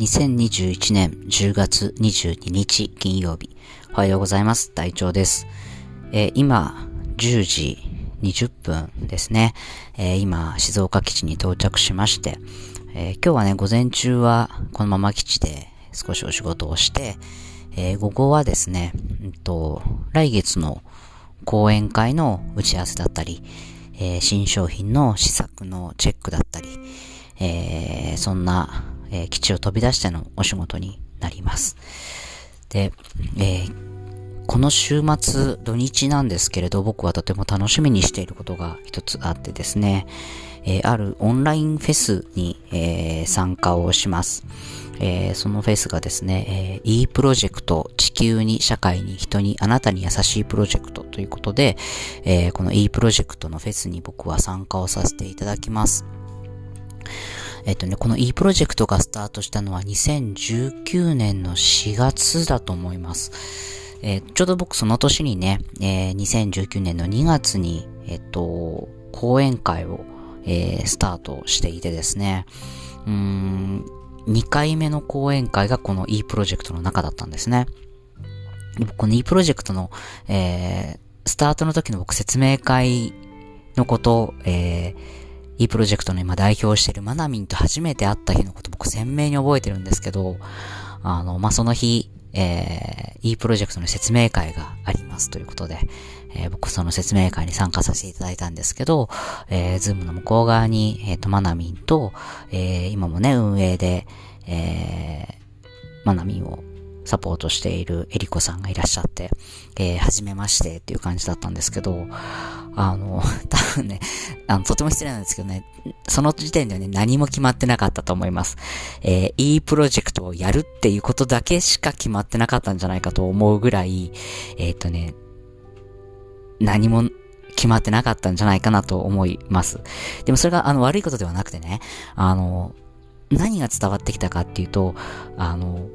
2021年10月22日金曜日。おはようございます。隊長です。えー、今、10時20分ですね。えー、今、静岡基地に到着しまして、えー、今日はね、午前中はこのまま基地で少しお仕事をして、え午後はですね、うんと、来月の講演会の打ち合わせだったり、え新商品の試作のチェックだったり、えそんなえー、基地を飛び出してのお仕事になります。で、えー、この週末土日なんですけれど、僕はとても楽しみにしていることが一つあってですね、えー、あるオンラインフェスに、えー、参加をします。えー、そのフェスがですね、えー、e プロジェクト、地球に、社会に、人に、あなたに優しいプロジェクトということで、えー、この e プロジェクトのフェスに僕は参加をさせていただきます。えっとね、この e プロジェクトがスタートしたのは2019年の4月だと思います。えー、ちょうど僕その年にね、えー、2019年の2月に、えっと、講演会を、えー、スタートしていてですね、うん、2回目の講演会がこの e プロジェクトの中だったんですね。この e プロジェクトの、えー、スタートの時の僕説明会のこと、えー、いいプロジェクトの今代表しているマナミンと初めて会った日のこと僕鮮明に覚えてるんですけど、あの、まあ、その日、えー、いいプロジェクトの説明会がありますということで、えー、僕その説明会に参加させていただいたんですけど、えー、ズームの向こう側に、えっ、ー、と、マナミンと、えー、今もね、運営で、えー、マナミンをサポートしているエリコさんがいらっしゃって、えー、はじめましてっていう感じだったんですけど、あの、多分ね、あの、とても失礼なんですけどね、その時点ではね、何も決まってなかったと思います。えー、いいプロジェクトをやるっていうことだけしか決まってなかったんじゃないかと思うぐらい、えっ、ー、とね、何も決まってなかったんじゃないかなと思います。でもそれがあの悪いことではなくてね、あの、何が伝わってきたかっていうと、あの、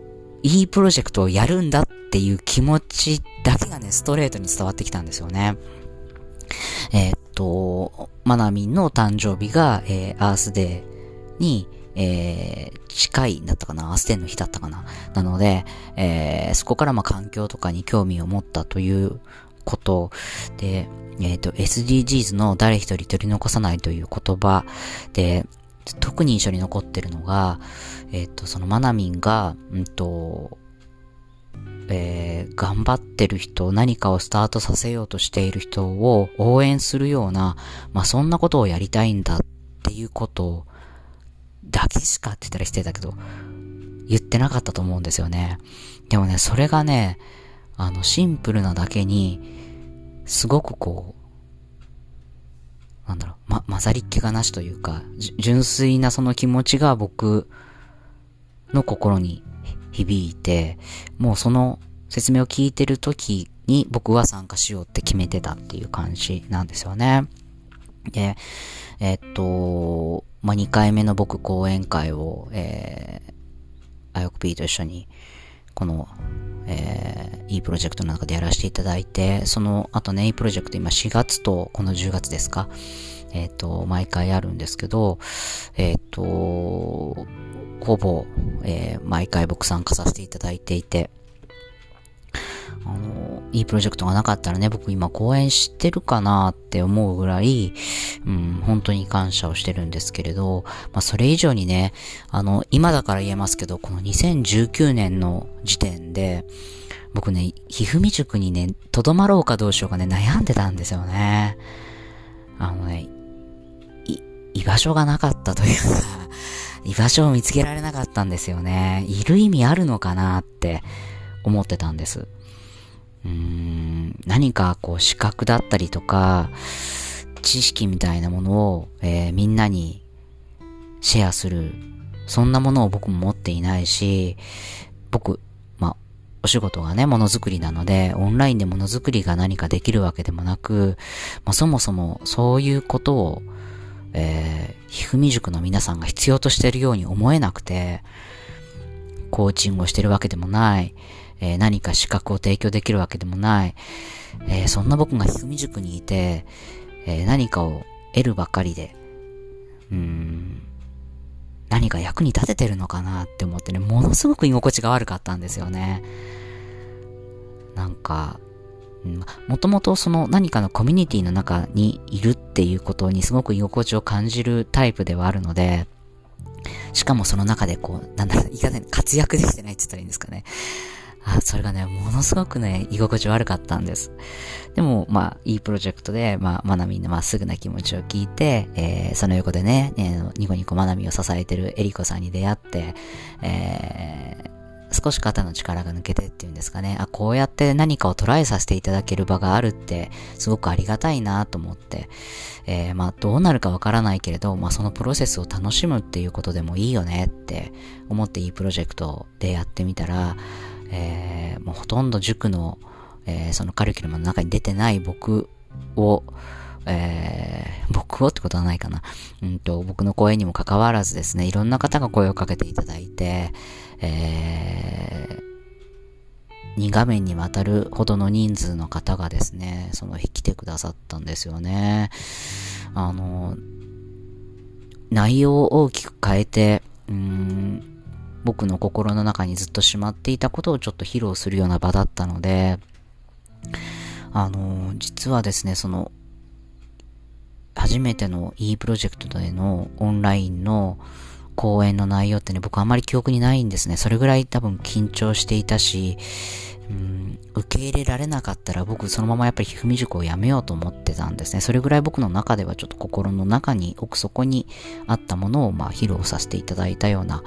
いいプロジェクトをやるんだっていう気持ちだけがね、ストレートに伝わってきたんですよね。えー、っと、マナミンの誕生日が、えー、アースデーに、えー、近いだったかなアースデーの日だったかな。なので、えー、そこからまあ環境とかに興味を持ったということで、えっ、ー、と、SDGs の誰一人取り残さないという言葉で、特に印象に残ってるのが、えっ、と、そのマナミンが、うんと、えー、頑張ってる人、何かをスタートさせようとしている人を応援するような、まあ、そんなことをやりたいんだっていうことだけしかって言ったら失礼だけど、言ってなかったと思うんですよね。でもね、それがね、あの、シンプルなだけに、すごくこう、なんだろう、ま、混ざりっ気がなしというか、純粋なその気持ちが僕の心に響いて、もうその説明を聞いてる時に僕は参加しようって決めてたっていう感じなんですよね。で、えっと、まあ、2回目の僕講演会を、えー、アヨクピーと一緒に、この、えー、いいプロジェクトの中でやらせていただいて、その後ね、いいプロジェクト今4月とこの10月ですかえっ、ー、と、毎回あるんですけど、えっ、ー、と、ほぼ、えー、毎回僕参加させていただいていて、あの、いいプロジェクトがなかったらね、僕今公演してるかなって思うぐらい、うん、本当に感謝をしてるんですけれど、まあそれ以上にね、あの、今だから言えますけど、この2019年の時点で、僕ね、ひふみ塾にね、とどまろうかどうしようかね、悩んでたんですよね。あのね、居場所がなかったというか、居場所を見つけられなかったんですよね。いる意味あるのかなって思ってたんです。うーん、何かこう資格だったりとか、知識みたいなものを、えー、みんなにシェアする。そんなものを僕も持っていないし、僕、まあ、お仕事がね、ものづくりなので、オンラインでものづくりが何かできるわけでもなく、まあ、そもそもそういうことを、えー、ひふみ塾の皆さんが必要としているように思えなくて、コーチングをしてるわけでもない、えー、何か資格を提供できるわけでもない、えー、そんな僕がひふみ塾にいて、えー、何かを得るばかりで、うーん、何か役に立ててるのかなって思ってね、ものすごく居心地が悪かったんですよね。なんか、もともとその何かのコミュニティの中にいるっていうことにすごく居心地を感じるタイプではあるので、しかもその中でこう、なんだろう、いかない活躍できてないって言ったらいいんですかね。あ、それがね、ものすごくね、居心地悪かったんです。でも、まあ、いいプロジェクトで、まあ、マナミのまっすぐな気持ちを聞いて、えー、その横でね、えー、ニコニコマナミを支えてるエリコさんに出会って、えー、少し肩の力が抜けてっていうんですかね、あ、こうやって何かをトライさせていただける場があるって、すごくありがたいなと思って、えー、まあ、どうなるかわからないけれど、まあ、そのプロセスを楽しむっていうことでもいいよねって思っていいプロジェクトでやってみたら、えー、もうほとんど塾の、えー、そのカリキュラムの中に出てない僕を、えー、僕をってことはないかな。うんと、僕の声にも関わらずですね、いろんな方が声をかけていただいて、えー、2画面にわたるほどの人数の方がですね、その来てくださったんですよね。あの、内容を大きく変えて、うん、僕の心の中にずっとしまっていたことをちょっと披露するような場だったので、あの、実はですね、その、初めての E プロジェクトでのオンラインの講演の内容ってね、僕あんまり記憶にないんですね。それぐらい多分緊張していたし、うん、受け入れられなかったら僕そのままやっぱりひふみ塾をやめようと思ってたんですね。それぐらい僕の中ではちょっと心の中に奥底にあったものをまあ披露させていただいたような、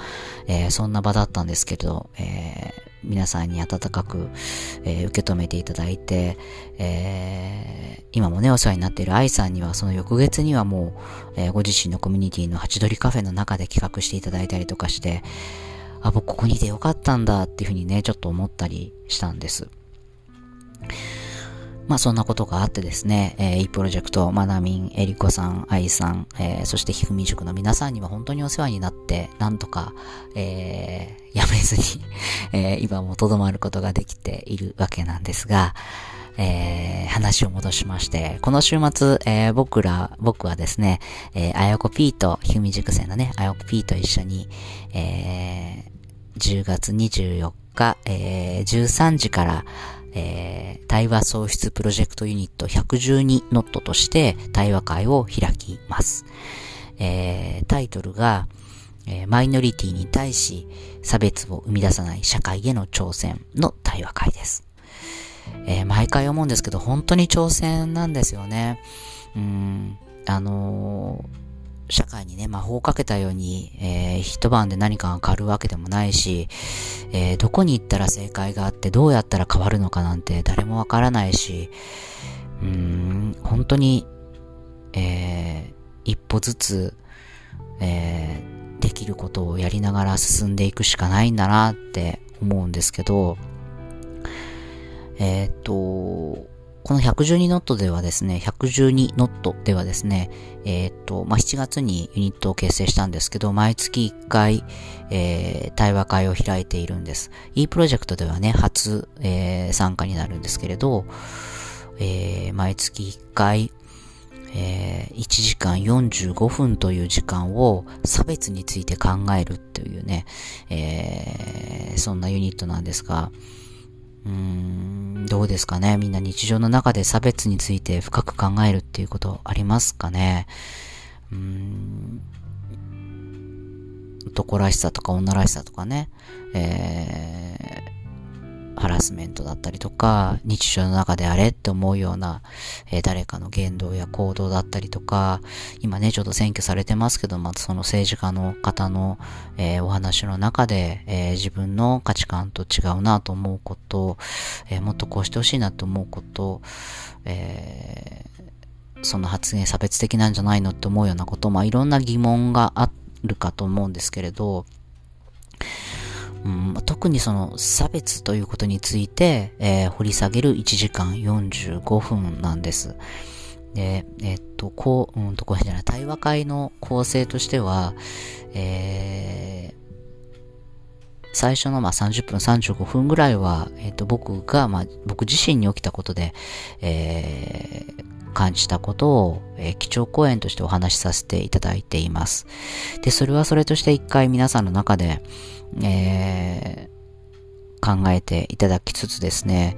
えー、そんな場だったんですけど、えー、皆さんに温かく、えー、受け止めていただいて、えー、今もね、お世話になっている愛さんには、その翌月にはもう、えー、ご自身のコミュニティのハチドリカフェの中で企画していただいたりとかして、あ、僕ここにいてよかったんだっていうふうにね、ちょっと思ったりしたんです。まあそんなことがあってですね、えー、いいプロジェクト、まなみん、えりこさん、あいさん、えー、そしてひふみ塾の皆さんには本当にお世話になって、なんとか、えー、やめずに えー、今もとどまることができているわけなんですが、えー、話を戻しまして、この週末、えー、僕ら、僕はですね、えー、あやこ P と、ひふみ塾生のね、あやこ P と一緒に、えー、10月24日、えー、13時から、えー、対話創出プロジェクトユニット112ノットとして対話会を開きます。えー、タイトルが、えー、マイノリティに対し差別を生み出さない社会への挑戦の対話会です。えー、毎回思うんですけど、本当に挑戦なんですよね。うん、あのー社会にね、魔法をかけたように、えー、一晩で何かが変わるわけでもないし、えー、どこに行ったら正解があってどうやったら変わるのかなんて誰もわからないし、うーん、本当に、えー、一歩ずつ、えー、できることをやりながら進んでいくしかないんだなって思うんですけど、えっ、と、この112ノットではですね、112ノットではですね、えっ、と、まあ、7月にユニットを結成したんですけど、毎月1回、えー、対話会を開いているんです。E プロジェクトではね、初、えー、参加になるんですけれど、えー、毎月1回、えー、1時間45分という時間を差別について考えるっていうね、えー、そんなユニットなんですが、うーん、どうですかね。みんな日常の中で差別について深く考えるっていうことありますかね。うん、男らしさとか女らしさとかね、え、ハラスメントだったりとか、日常の中であれって思うような、えー、誰かの言動や行動だったりとか、今ね、ちょっと選挙されてますけど、またその政治家の方の、えー、お話の中で、えー、自分の価値観と違うなと思うこと、えもっとこうしてほしいなと思うこと、えその発言差別的なんじゃないのって思うようなこと、まあ、いろんな疑問があるかと思うんですけれど、うん、特にその差別ということについて、えー、掘り下げる1時間45分なんです。で、えっと、こう、うんと、これじゃない、対話会の構成としては、えー、最初のまあ30分35分ぐらいは、えっと、僕が、まあ、僕自身に起きたことで、えー、感じたことを、えー、基調講演としてお話しさせていただいています。で、それはそれとして一回皆さんの中で、えー、考えていただきつつですね、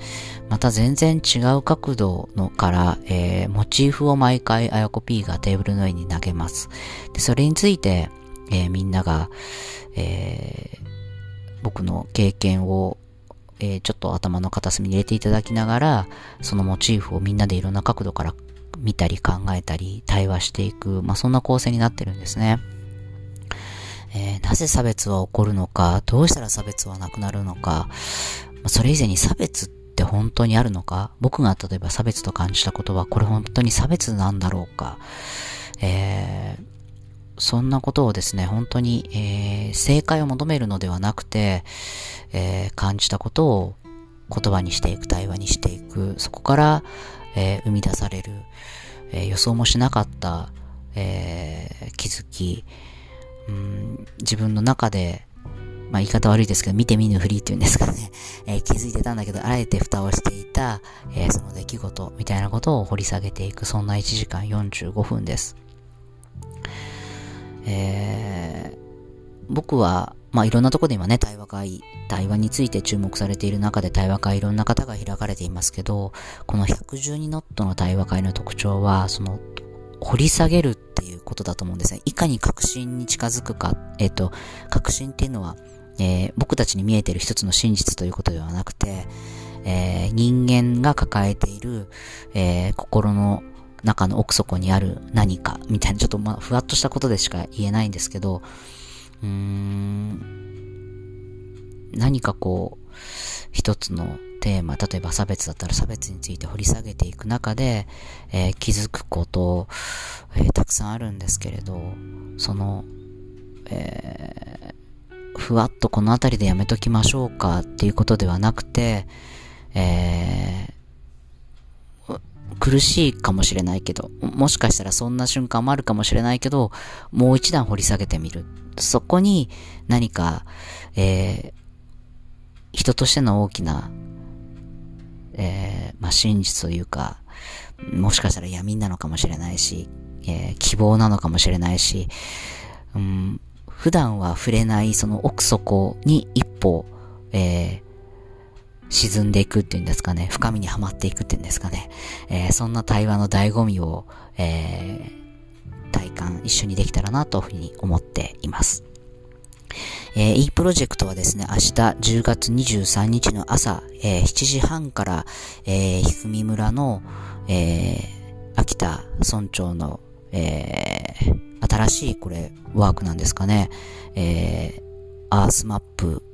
また全然違う角度のから、えー、モチーフを毎回あやこ P がテーブルの上に投げます。で、それについて、え、みんなが、えー、僕の経験をえー、ちょっと頭の片隅に入れていただきながら、そのモチーフをみんなでいろんな角度から見たり考えたり対話していく、まあ、そんな構成になってるんですね。えー、なぜ差別は起こるのか、どうしたら差別はなくなるのか、まあ、それ以前に差別って本当にあるのか、僕が例えば差別と感じたことは、これ本当に差別なんだろうか、えー、そんなことをですね、本当に、えー、正解を求めるのではなくて、えー、感じたことを言葉にしていく、対話にしていく、そこから、えー、生み出される、え予想もしなかった、え気づき、うん、自分の中で、まあ言い方悪いですけど、見て見ぬふりっていうんですかね、え気づいてたんだけど、あえて蓋をしていた、えその出来事みたいなことを掘り下げていく、そんな1時間45分です。え、僕は、まあ、いろんなとこで今ね、対話会、対話について注目されている中で対話会いろんな方が開かれていますけど、この112ノットの対話会の特徴は、その、掘り下げるっていうことだと思うんですね。いかに確信に近づくか、えっ、と、確信っていうのは、えー、僕たちに見えている一つの真実ということではなくて、えー、人間が抱えている、え、心の中の奥底にある何かみたいな、ちょっとまあ、ふわっとしたことでしか言えないんですけど、うーん、何かこう、一つのテーマ、例えば差別だったら差別について掘り下げていく中で、えー、気づくこと、えー、たくさんあるんですけれど、その、えー、ふわっとこの辺りでやめときましょうかっていうことではなくて、え、苦しいかもしれないけど、もしかしたらそんな瞬間もあるかもしれないけど、もう一段掘り下げてみる。そこに何か、えー、人としての大きな、えー、まあ、真実というか、もしかしたら闇なのかもしれないし、えー、希望なのかもしれないし、うん、普段は触れないその奥底に一歩、えー、沈んでいくっていうんですかね、深みにはまっていくっていうんですかね、えー、そんな対話の醍醐味を、えー、体感一緒にできたらなというふうに思っています。えー、E プロジェクトはですね、明日10月23日の朝、えー、7時半から、えー、ひふみ村の、えー、秋田村長の、えー、新しいこれ、ワークなんですかね、えー、アースマップ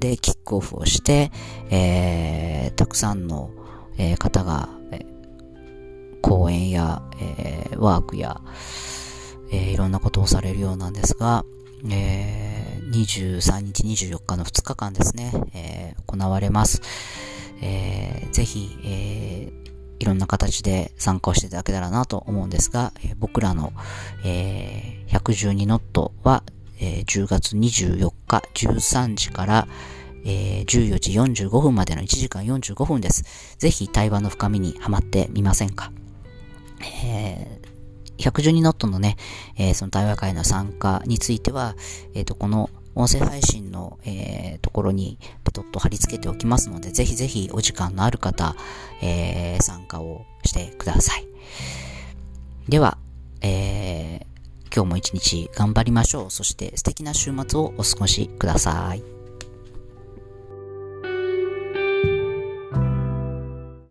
でキックオフをして、えー、たくさんの、えー、方が、え、講演や、えー、ワークや、えー、いろんなことをされるようなんですが、えー、23日、24日の2日間ですね、えー、行われます。えー、ぜひ、えー、いろんな形で参加をしていただけたらなと思うんですが、僕らの、えー、112ノットは、えー、10月24日13時から、えー、14時45分までの1時間45分です。ぜひ対話の深みにはまってみませんか、えー、112ノットのね、えー、その対話会の参加については、えっ、ー、と、この音声配信の、えー、ところにペトッと貼り付けておきますので、ぜひぜひお時間のある方、えー、参加をしてください。では、えー、今日も一日頑張りましょう。そして素敵な週末をお過ごしください。